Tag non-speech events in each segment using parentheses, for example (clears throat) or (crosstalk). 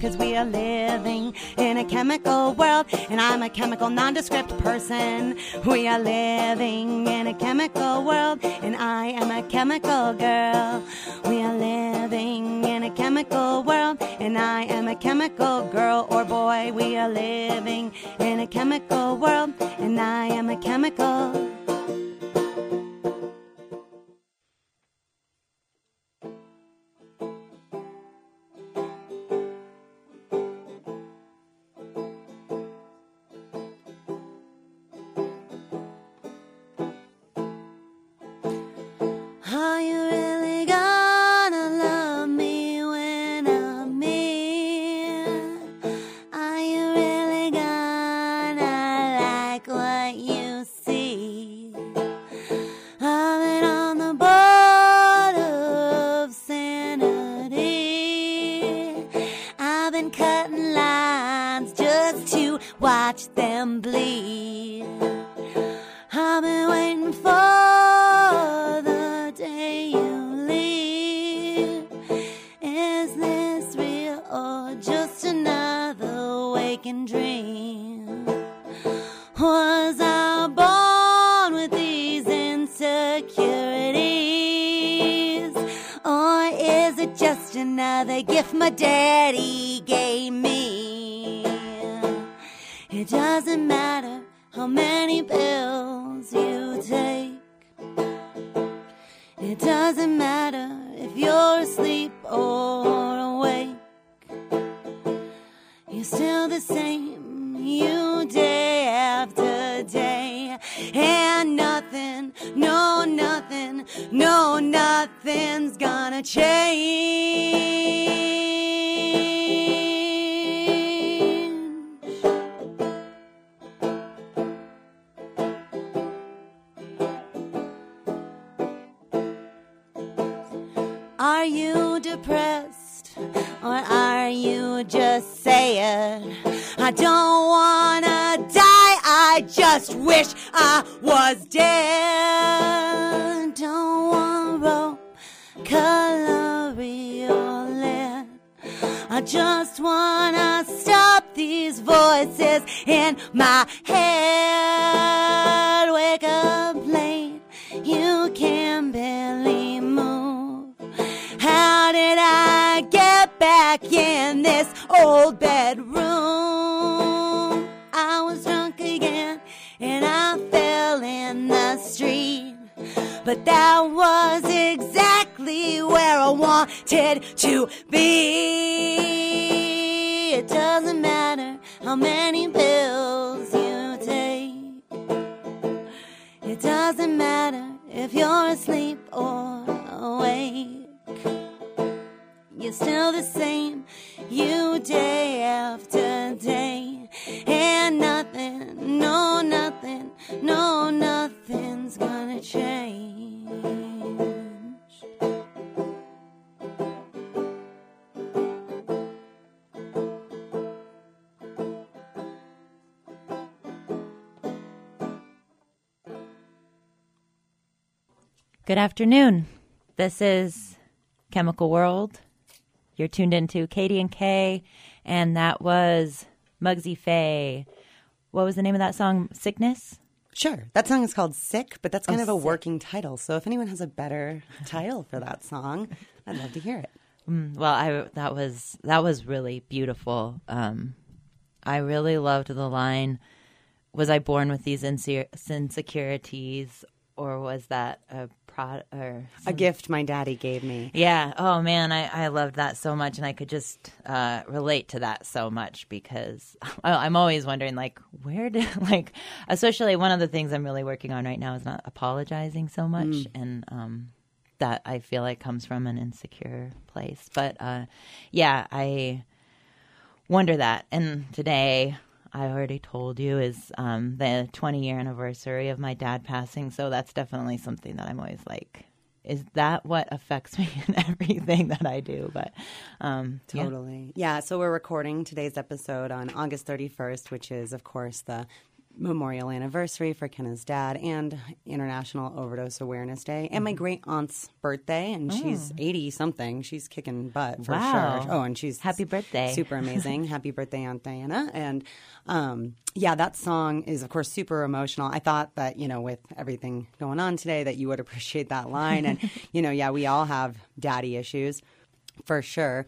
Cause we are living in a chemical world, and I'm a chemical nondescript person. We are living in a chemical world, and I am a chemical girl. We are living in a chemical world, and I am a chemical girl or boy. We are living in a chemical world, and I am a chemical. No, nothing's gonna change. Back in this old bedroom? I was drunk again and I fell in the street. But that was exactly where I wanted to be. It doesn't matter how many pills you take. It doesn't matter if you're asleep or awake. You're still the same, Good afternoon. This is Chemical World. You're tuned into KDNK, and that was Mugsy Faye. What was the name of that song? Sickness? Sure. That song is called Sick, but that's kind Oh, of a Sick. working title. So if anyone has a better title for that song, I'd love to hear it. Mm, well, I that was that was really beautiful. Um, I really loved the line. Was I born with these insecurities, or was that a prod or A gift my daddy gave me. Yeah. Oh man, I, I loved that so much, and I could just uh, relate to that so much because (laughs) I- I'm always wondering, like, where did (laughs) like, especially one of the things I'm really working on right now is not apologizing so much, and um, that I feel like comes from an insecure place. But uh, yeah, I wonder that, and today. I already told you is um, the 20 year anniversary of my dad passing, so that's definitely something that I'm always like, is that what affects me (laughs) in everything that I do? But um, yeah. Totally. Yeah. So we're recording today's episode on August 31st, which is, of course, the memorial anniversary for Kenna's dad and International Overdose Awareness Day and my Mm-hmm. great aunt's birthday and she's 80 something. She's kicking butt for. Wow. sure. Oh, and she's Happy birthday. Super (laughs) amazing. Happy birthday Aunt Diana. And um yeah, that song is of course super emotional. I thought that, you know, with everything going on today that you would (laughs) appreciate that line and (laughs) you know, yeah, we all have daddy issues for sure.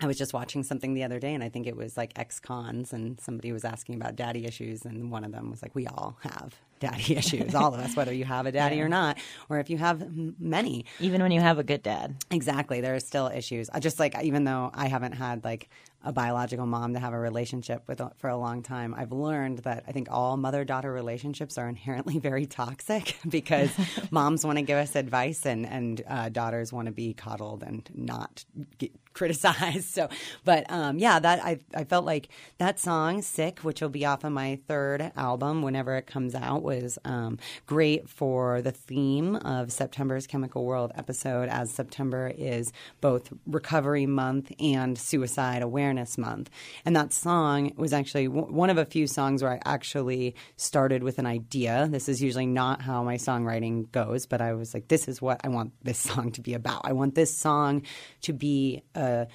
I was just watching something the other day, and I think it was like ex cons, and somebody was asking about daddy issues, and one of them was like, "We all have daddy (laughs) issues, all of us, whether you have a daddy or not, or if you have many." Even when you have a good dad. Exactly, there are still issues. I just like even though I haven't had like a biological mom to have a relationship with for a long time, I've learned that I think all mother daughter relationships are inherently (laughs) very toxic (laughs) because (laughs) moms want to give us advice and and uh, daughters want to be coddled and not get criticized. So, but um, yeah, that I I felt like that song "Sick," which will be off of my third album whenever it comes out, was um, great for the theme of September's Chemical World episode, as September is both Recovery Month and Suicide Awareness Month. And that song was actually w- one of a few songs where I actually started with an idea. This is usually not how my songwriting goes, but I was like, this is what I want this (laughs) song to be about. I want this song to be a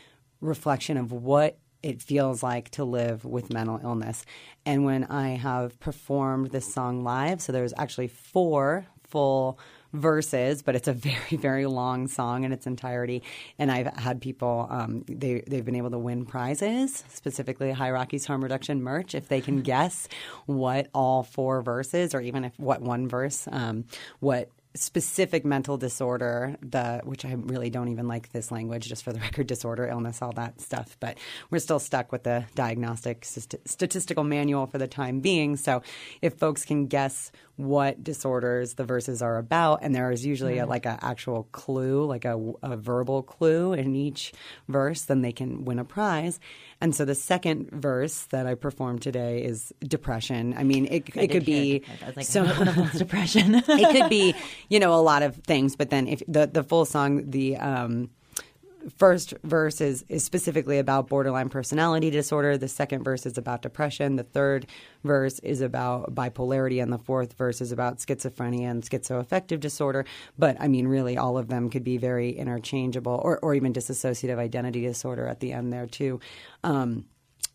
reflection of what it feels like to live with mental illness. And when I have performed this song live, so there's actually four full verses, but it's a (laughs) very, very long song in its entirety. And I've had people, um, they, they've been able to win prizes, specifically High Rockies Harm Reduction merch, if they can (laughs) guess what all four verses, or even if what one verse, um, what specific mental disorder the which i really don't even like this language just for the (laughs) record disorder illness all that stuff but we're still stuck with the diagnostic st- statistical manual for the time being so if folks can guess what disorders the verses are about and there is usually a, like an actual clue like a, a verbal clue in each verse then they can win a prize and so the second verse that i performed today is depression i mean it, I it could be. Like, so what if it's depression? (laughs) it could be, you know, a lot of things. But then if the the full song, the um, first verse is is specifically about borderline personality disorder. The second verse is about depression. The third verse is about bipolarity, and the fourth verse is about schizophrenia and schizoaffective disorder. But I mean, really, all of them could be very interchangeable, or or even dissociative identity disorder at the end there too. Um,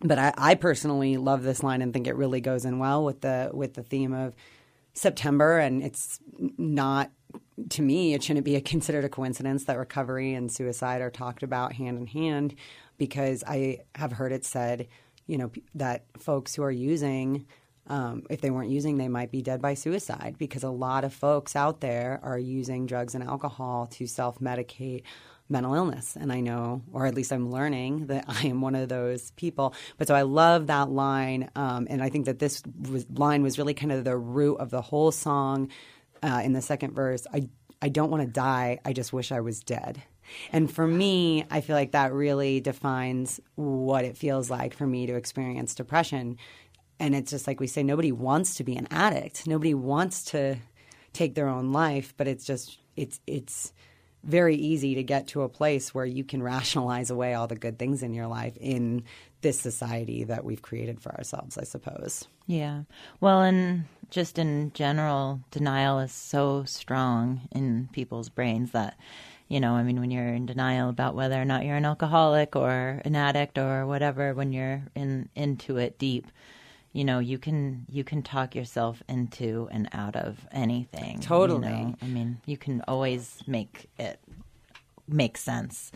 but I, I personally love this line and think it really goes in well with the with the theme of September, and it's not to me. It shouldn't be a, (laughs) considered a coincidence that recovery and suicide are talked about hand in hand, because I have heard it said, you know, that folks who are using. Um, if they weren't using, they might be dead by suicide because a lot of folks out there are using drugs and alcohol to self medicate mental illness. And I know, or at least I'm learning, that (laughs) I am one of those people. But so I love that line. Um, and I think that this was, line was really kind of the root of the whole song uh, in the second verse. I, I don't want to die. I just wish I was dead. And for me, I feel like that really defines what it feels like for me to experience depression. And it's just like we say, nobody wants to be an addict. Nobody wants to take their own life, but it's just, it's, it's, very easy to get to a place where you can rationalize away all the good things in your life in this society that we've created for ourselves, I suppose. Yeah. Well, and just in general, denial is so strong in people's brains that, you know, I mean, when you're in denial about whether or not you're an alcoholic or an addict or whatever, when you're in into it deep, you know, you can you can talk yourself into and out of anything. you Totally. know? I mean, you can always make it make sense.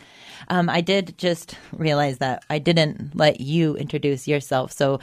Um, I did just realize that I didn't let you introduce yourself. So,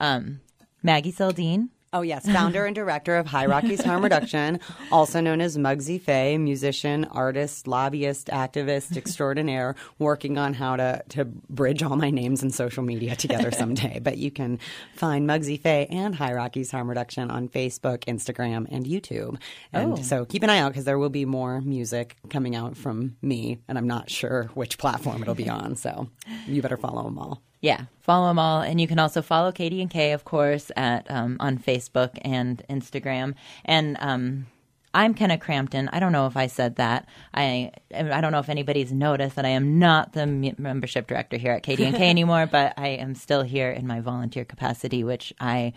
um, Maggie Seldine. Oh, yes. Founder and director of High Rockies Harm Reduction, also known as Muggsy Faye, musician, artist, lobbyist, activist extraordinaire, working on how to, to bridge all my names and social media together someday. but you can find Muggsy Faye and High Rockies Harm Reduction on Facebook, Instagram, and YouTube. And Oh. so keep an eye out because there will be more music coming out from me, and I'm not sure which platform it'll be on. So you better follow them all. Yeah, follow them all, and you can also follow KDNK, of course, at um, on Facebook and Instagram. And um, I'm Kenna Crampton. I don't know if I said that. I I don't know if anybody's noticed that I am not the m- membership director here at KDNK (laughs) anymore, but I am still here in my volunteer capacity, which I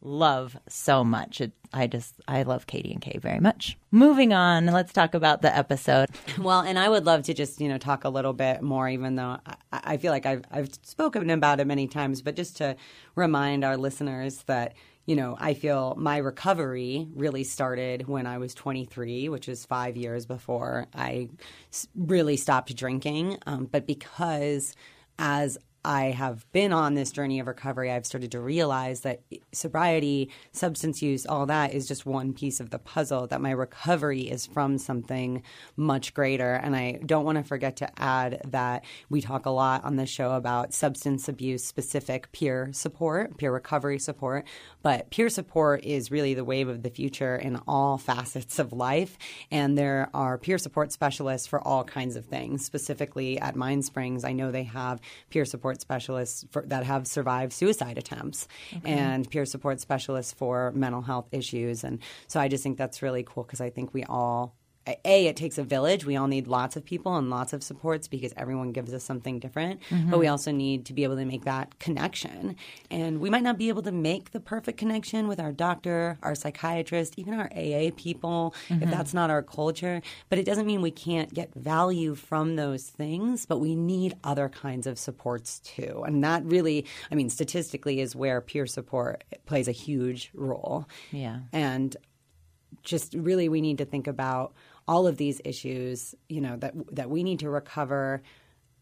love so much. It, I just I love KDNK very much. Moving on, let's talk about the episode. Well, and I would love to just you know talk a little bit more, even though I, I feel like I've I've spoken about it many times, but just to remind our listeners that you know, I feel my recovery really started when I was 23, which is five years before I really stopped drinking. Um, but because as I have been on this journey of recovery, I've started to realize that sobriety, substance use, all that is just one piece of the puzzle, that my recovery is from something much greater. And I don't want to forget to add that we talk a lot on the show about substance abuse specific peer support, peer recovery support. But peer support is really the wave of the future in all facets of life. And there are peer support specialists for all kinds of things. Specifically at Mindsprings, I know they have peer support support specialists for, that have survived suicide attempts okay. and peer support specialists for mental health issues. And so I just think that's really cool because I think we all a it takes a village. We all need lots of people and lots of supports because everyone gives us something different. Mm-hmm. but we also need to be able to make that connection. And we might not be able to make the perfect connection with our doctor our psychiatrist even our aa people mm-hmm. if that's not our culture. But it doesn't mean we can't get value from those things but we need other kinds of supports too. And that really i mean statistically is where peer support plays a huge role. Yeah. And just really we need to think about all of these issues, you know, that that we need to recover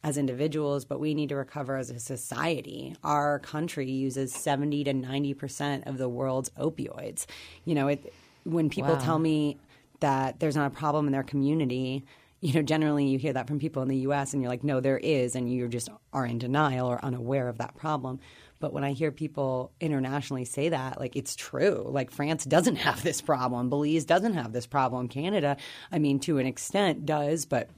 as individuals, but we need to recover as a society. Our country uses 70 to 90% of the world's opioids. You know, it, when people wow. tell me that there's not a problem in their community, you know, generally you hear that from people in the US and you're like, no, there is, and you just are in denial or unaware of that problem. But when I hear people internationally say that, like it's true. Like France doesn't have this problem. Belize doesn't have this problem. Canada, I mean, to an extent does, but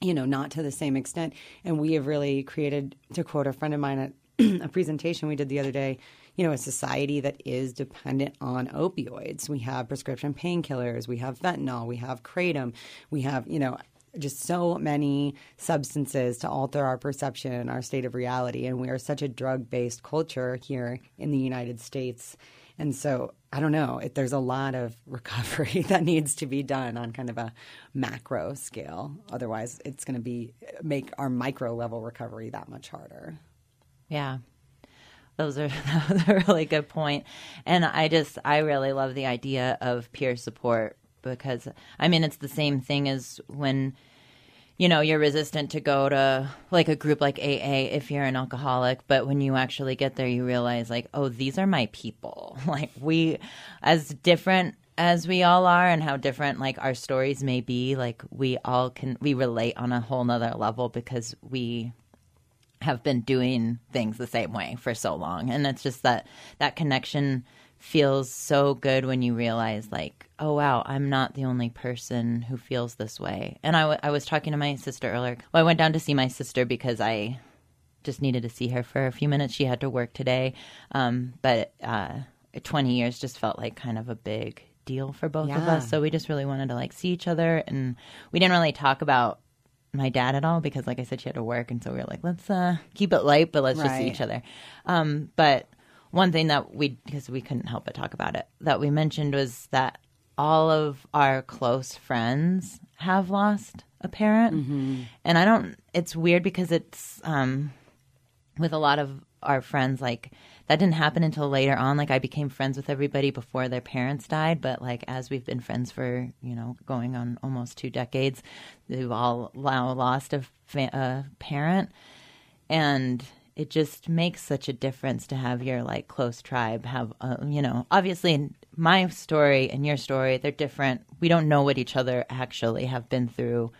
you know, not to the same extent. And we have really created, to quote a friend of mine at (clears throat) a presentation we did the other day, you know, a society that is dependent on opioids. We have prescription painkillers, we have fentanyl, we have kratom, we have, you know, just so many substances to alter our perception, our state of reality. And we are such a drug based culture here in the United States. And so I don't know, if there's a lot of (laughs) recovery (laughs) that needs to be done on kind of a macro scale. Otherwise, it's going to be make our micro level recovery that much harder. Yeah. Those are that was a really good point. And I just I really love the idea of peer support because I mean it's the same thing as when you know you're resistant to go to like a group like AA if you're an alcoholic but when you actually get there you realize like oh these are my people. (laughs) Like we as different as we all are and how different like our stories may be like we all can we relate on a whole nother level because we have been doing things the same way for so long. And it's just that that connection feels so good when you realize like oh wow i'm not the only person who feels this way. And I, w- I was talking to my sister earlier. Well i went down to see my sister because i just needed to see her for a few minutes. She had to work today. Um, but uh, 20 years just felt like kind of a big deal for both yeah. of us. So we just really wanted to like see each other. And we didn't really talk about my dad at all because like i said she had to work. And so we were like let's uh, keep it light but let's right. just see each other. Um, but one thing that we because we couldn't help but talk about it that we mentioned was that all of our close friends have lost a parent. Mm-hmm. and i don't it's weird because it's um with a lot of our friends like that didn't happen until later on. Like i became friends with everybody before their parents died but like as we've been friends for you know going on almost two decades they've all now lost a, fa- a parent. And it just makes such a difference to have your like close tribe have uh, you know obviously my story and your story they're different. We don't know what each other actually have been through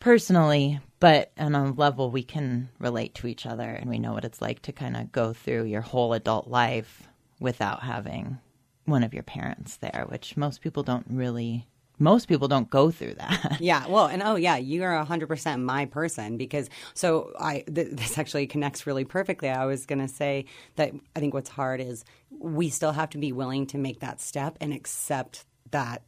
personally but on a level we can relate to each other and we know what it's like to kind of go through your whole adult life without having one of your parents there which most people don't really most people don't go through that. (laughs) Yeah. Well, and oh yeah, you are 100% my person because so I th- this actually connects really perfectly. I was going to say that I think what's hard is we still have to be willing to make that step and accept that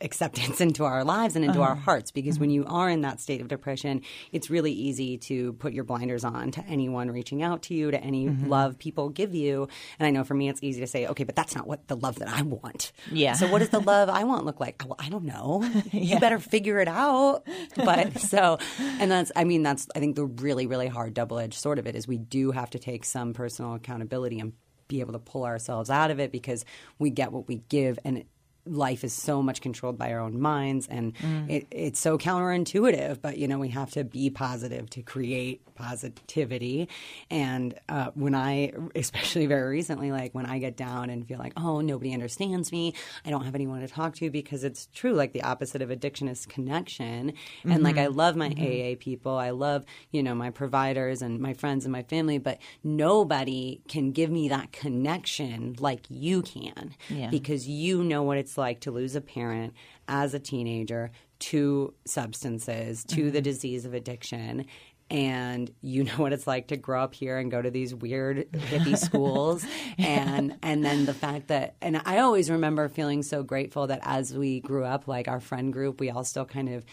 acceptance (laughs) into our lives and into our uh-huh. hearts because when uh-huh. you are in that state of depression it's really easy to put your blinders on to anyone reaching out to you to any mm-hmm. love people give you. And i know for me it's easy to say okay but that's not what the love that i want. Yeah. so what does the (laughs) love i want look like? Well i don't know. (laughs) You better figure it out. But so and that's i mean that's i think the really really hard double-edged sort of it is we do have to take some personal accountability and be able to pull ourselves out of it because we get what we give and life is so much controlled by our own minds and mm. it, it's so counterintuitive but you know we have to be positive to create positivity. And uh, when i especially very recently like when i get down and feel like oh nobody understands me i don't have anyone to talk to because it's true like the opposite of addiction is connection. And like i mm-hmm. love my mm-hmm. aa people i love you know my providers and my friends and my family but nobody can give me that connection like you can Yeah. because you know what it's like to lose a parent as a teenager to substances, to the mm-hmm. disease of addiction. And you know what it's like to grow up here and go to these weird hippie (laughs) schools, and and then the fact that and I always remember feeling so grateful that as we grew up, like our friend group, we all still kind of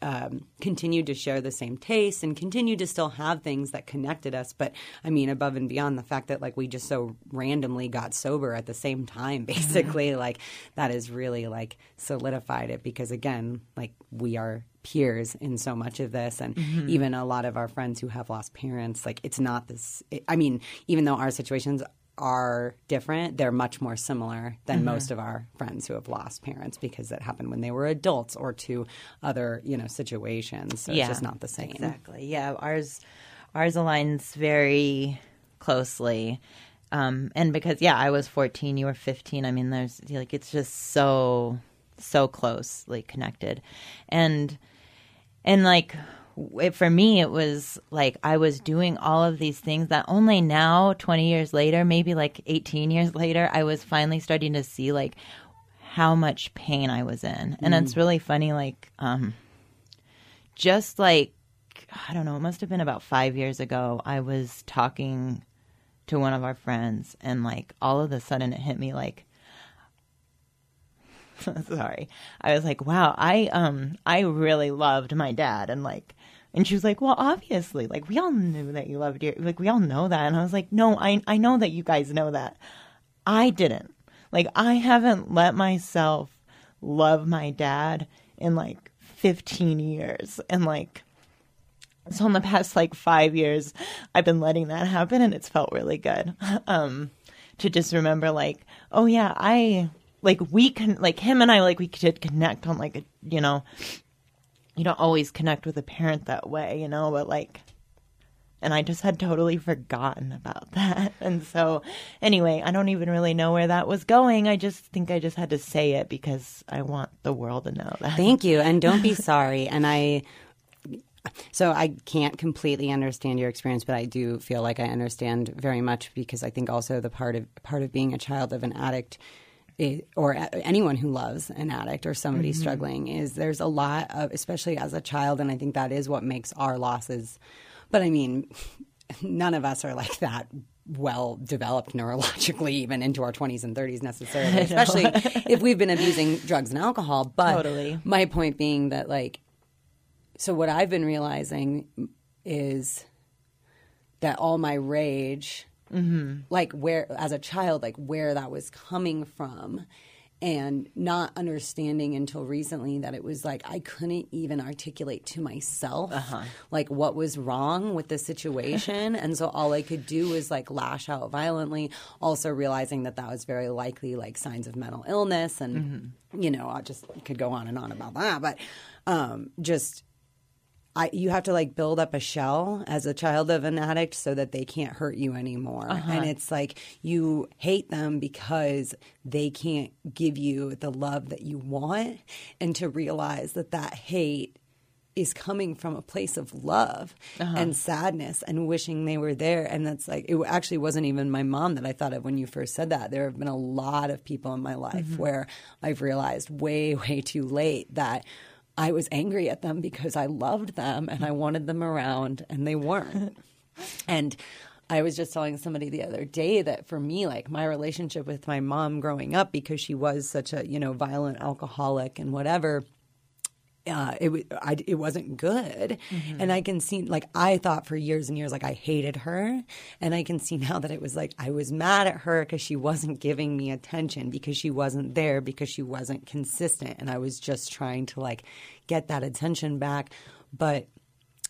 um, continued to share the same tastes and continued to still have things that connected us. But I mean, above and beyond the fact that like we just so randomly got sober at the same time, (laughs) basically, like that has really like solidified it because again, like we are peers in so much of this. And even a lot of our friends who have lost parents like it's not this i mean even though our situations are different they're much more similar than most of our friends who have lost parents because it happened when they were adults or to other you know situations so it's just not the same Exactly. Yeah, ours ours aligns very closely. Um, and because yeah, I was 14, you were 15. I mean, there's like it's just so so closely connected. And and like it, for me it was like I was doing all of these things that only now 20 years later, maybe like 18 years later, I was finally starting to see like how much pain I was in. And it's really funny like um just like I don't know, it must have been about five years ago. I was talking to one of our friends, and like all of a sudden, it hit me like, (laughs) sorry, I was like, wow, I um, I really loved my dad, and like, and she was like, well, obviously, like we all knew that you loved your, like we all know that, and I was like, no, I I know that you guys know that, I didn't, like I haven't let myself love my dad in like 15 years, and like so in the past like five years i've been letting that happen and it's felt really good. (laughs) Um to just remember like oh yeah i like we can like him and i like we could connect on like a you know you don't always connect with a parent that way you know but like and i just had totally forgotten about (laughs) that and so anyway i don't even really know where that was going i just think i just had to say it because i want the world to know that Thank you, and don't be (laughs) sorry. And I, so I can't completely understand your experience, but I do feel like I understand very much because I think also the part of part of being a child of an addict. I- Or anyone who loves an addict or somebody mm-hmm. struggling is there's a lot of, especially as a child, and I think that is what makes our losses. But I mean, (laughs) none of us are like that well developed neurologically even into our 20s and 30s necessarily (laughs) especially if we've been abusing (laughs) drugs and alcohol but Totally. my point being that like so what i've been realizing is that all my rage Mm-hmm. like where as a child like where that was coming from and not understanding until recently that it was like I couldn't even articulate to myself uh-huh. like what was wrong with the situation. (laughs) And so all I could do was like lash out violently also realizing that that was very likely like signs of mental illness and mm-hmm. you know I just could go on and on about that. But um just I, you have to like build up a shell as a child of an addict so that they can't hurt you anymore. Uh-huh. And it's like you hate them because they can't give you the love that you want. And to realize that that hate is coming from a place of love uh-huh. and sadness and wishing they were there. And that's like, it actually wasn't even my mom that I thought of when you first said that. There have been a lot of people in my life mm-hmm. where I've realized way, (laughs) way too late that I was angry at them because I loved them and I wanted them around and they weren't. (laughs) and I was just telling somebody the other day that for me, like my relationship with my mom growing up, because she was such a, you know, violent alcoholic and whatever, uh, it was. I it wasn't good, and I can see like I thought for years and years like I hated her, and I can see now that it was like I was mad at her because she wasn't giving me attention because she wasn't there because she wasn't consistent, and I was just trying to like get that attention back, but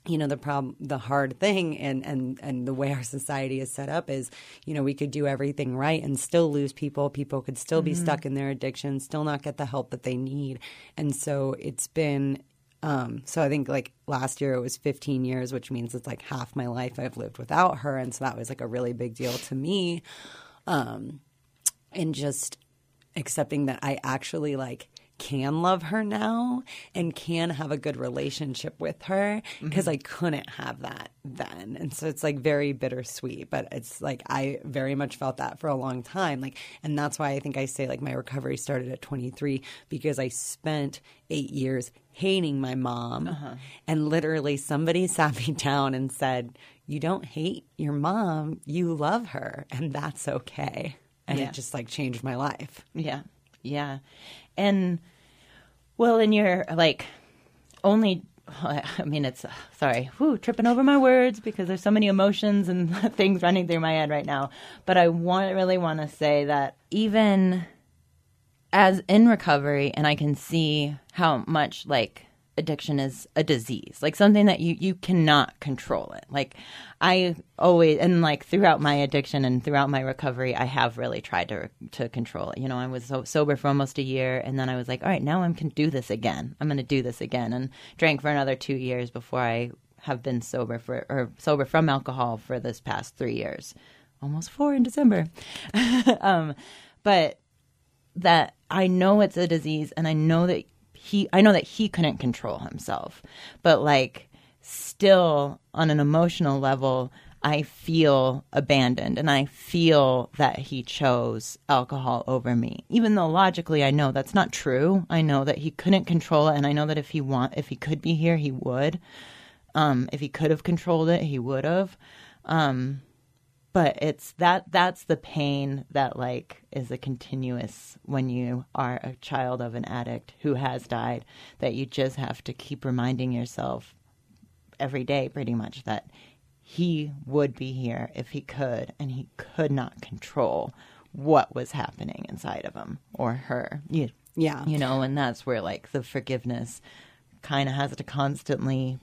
you know the problem the hard thing and and and the way our society is set up is you know we could do everything right and still lose people. People could still be stuck in their addiction still not get the help that they need. And so it's been um, so I think like last year it was 15 years, which means it's like half my life I've lived without her, and so that was like a really big deal to me. Um, and just accepting that I actually like can love her now and can have a good relationship with her because I couldn't have that then. And so it's like very bittersweet, but it's like I very much felt that for a long time. Like, and that's why I think I say like my recovery started at 23 because I spent eight years hating my mom. Uh-huh. And literally somebody (laughs) sat me down and said, You don't hate your mom, you love her, and that's okay. And Yeah. it just like changed my life. Yeah. Yeah. And well, in your like only (laughs) I mean it's sorry, whew, tripping over my words because there's so many emotions and (laughs) things running through my head right now. But I want really want to say that even as in recovery and I can see how much like addiction is a disease, like something that you you cannot control it. Like I always and like throughout my addiction and throughout my recovery, I have really tried to to control it. You know, I was so sober for almost a year, and then I was like, all right, now I can do this again. I'm going to do this again, and drank for another two years before I have been sober for or sober from alcohol for this past three years, almost four in December. (laughs) um, but that I know it's a disease and I know that he I know that he couldn't control himself. But like still on an emotional level I feel abandoned and I feel that he chose alcohol over me. Even though logically I know that's not true. I know that he couldn't control it and I know that if he want if he could be here he would. Um if he could have controlled it, he would have. Um but it's that that's the pain that like is a continuous when you are a child of an addict who has died that you just have to keep reminding yourself every day pretty much that he would be here if he could and he could not control what was happening inside of him or her you, Yeah. you know and that's where like the forgiveness kind of has to constantly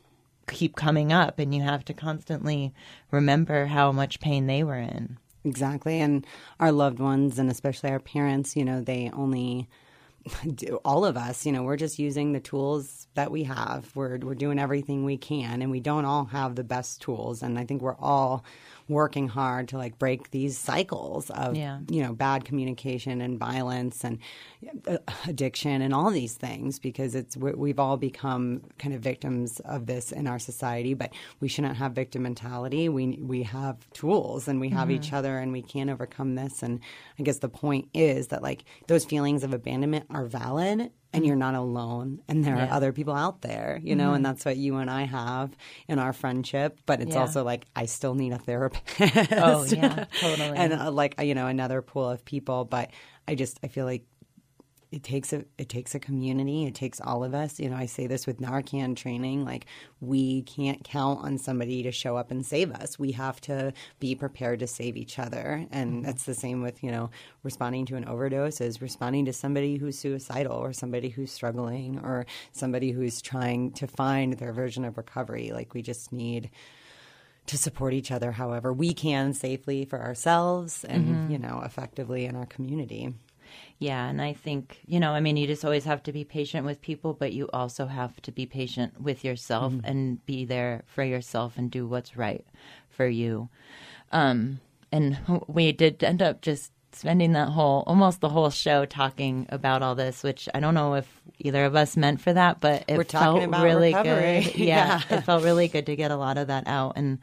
keep coming up and you have to constantly remember how much pain they were in Exactly. And our loved ones, and especially our parents, you know, they only (laughs) do all of us, you know, we're just using the tools that we have. We're we're doing everything we can and we don't all have the best tools and I think we're all working hard to like break these cycles of Yeah. you know bad communication and violence and uh, addiction and all these things because it's we- we've all become kind of victims of this in our society but we shouldn't have victim mentality. We we have tools and we have each other and we can overcome this. And i guess the point is that like those feelings of abandonment are valid and you're not alone and there Yeah. are other people out there you know and that's what you and i have in our friendship but it's Yeah. also like i still need a therapist Oh, yeah, totally. (laughs) and uh, like you know another pool of people but i just i feel like it takes a it takes a community. It takes all of us. You know i say this with narcan training like we can't count on somebody to show up and save us. We have to be prepared to save each other. And mm-hmm. that's the same with you know responding to an overdose is responding to somebody who's suicidal or somebody who's struggling or somebody who's trying to find their version of recovery. Like we just need to support each other however we can safely for ourselves and mm-hmm. you know effectively in our community Yeah, and I think, you know, I mean, you just always have to be patient with people, but you also have to be patient with yourself and be there for yourself and do what's right for you. Um, and we did end up just spending that whole, almost the whole show talking about all this, which I don't know if either of us meant for that, but it We're felt really recovery. good. (laughs) Yeah, Yeah. it felt really good to get a lot of that out and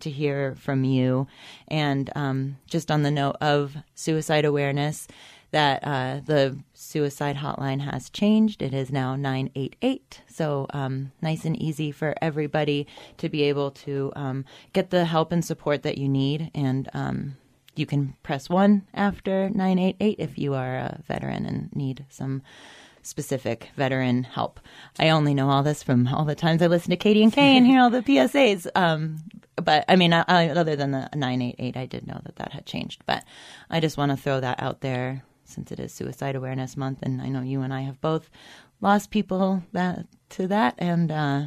to hear from you. And um, just on the note of suicide awareness, that uh, the suicide hotline has changed. It is now 988. So, um, nice and easy for everybody to be able to um, get the help and support that you need. And um, you can press one after 988 if you are a veteran and need some specific veteran help. I only know all this from all the times I listen to KDNK and hear all the PSAs. Um, but I mean, other than the 988, I did know that that had changed. But I just want to throw that out there since it is Suicide Awareness Month, and I know you and I have both lost people that to that, and uh,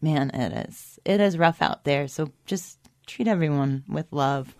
man, it is it is rough out there. So just treat everyone with love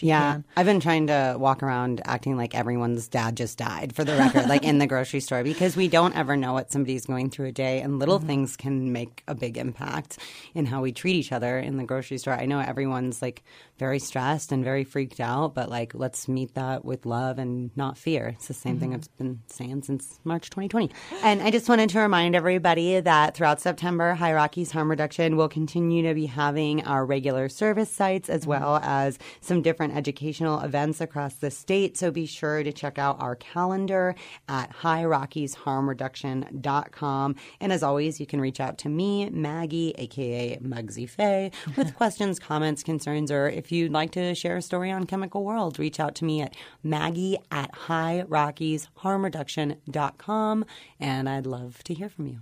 yeah, can. I've been trying to walk around acting like everyone's dad just died for the record, like in the grocery store, because we don't ever know what somebody's going through a day, and little mm-hmm. things can make a big impact in how we treat each other in the grocery store. I know everyone's like very stressed and very freaked out, but like let's meet that with love and not fear. It's the same mm-hmm. thing I've been saying since March 2020. And I just wanted to remind everybody that throughout September, High Rockies Harm Reduction will continue to be having our regular service sites as mm-hmm. well as some different educational events across the state. So be sure to check out our calendar at highrockiesharmreduction.com. And as always, you can reach out to me, Maggie, aka Mugsy Faye, with (laughs) questions, comments, concerns, or if you'd like to share a story on Chemical World, reach out to me at Maggie at highrockiesharmreduction.com. And I'd love to hear from you.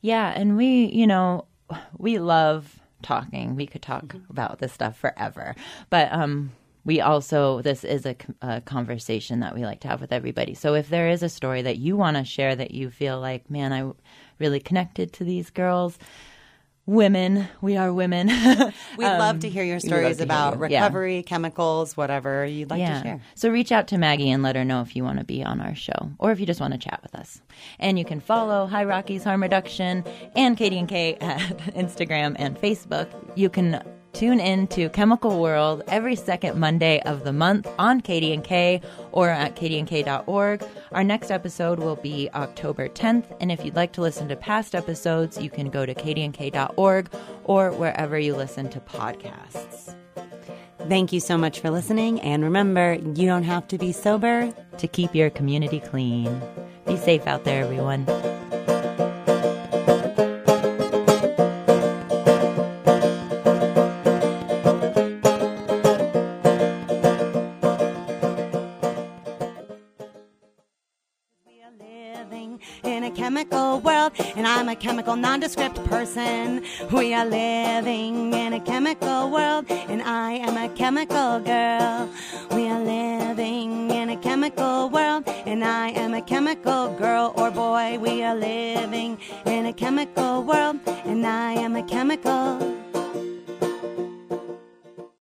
Yeah, and we, you know, we love talking. We could talk about this stuff forever. But um we also this is a, a, conversation that we like to have with everybody. So if there is a story that you want to share that you feel like man i really connected to these girls women we are women. (laughs) We'd um, love to hear your stories about recovery yeah. chemicals whatever you'd like yeah. to share. So reach out to maggie and let her know if you want to be on our show or if you just want to chat with us. And you can follow high rockies harm reduction and KDNK (laughs) at instagram and facebook. You can Tune in to Chemical World every second Monday of the month on KDNK or at kdnk.org. Our next episode will be October 10th, and if you'd like to listen to past episodes, you can go to kdnk.org or wherever you listen to podcasts. Thank you so much for listening, and remember, you don't have to be sober to keep your community clean. Be safe out there, everyone. A chemical, nondescript person. We are living in a chemical world, and I am a chemical girl. We are living in a chemical world, and I am a chemical girl or boy. We are living in a chemical world, and I am a chemical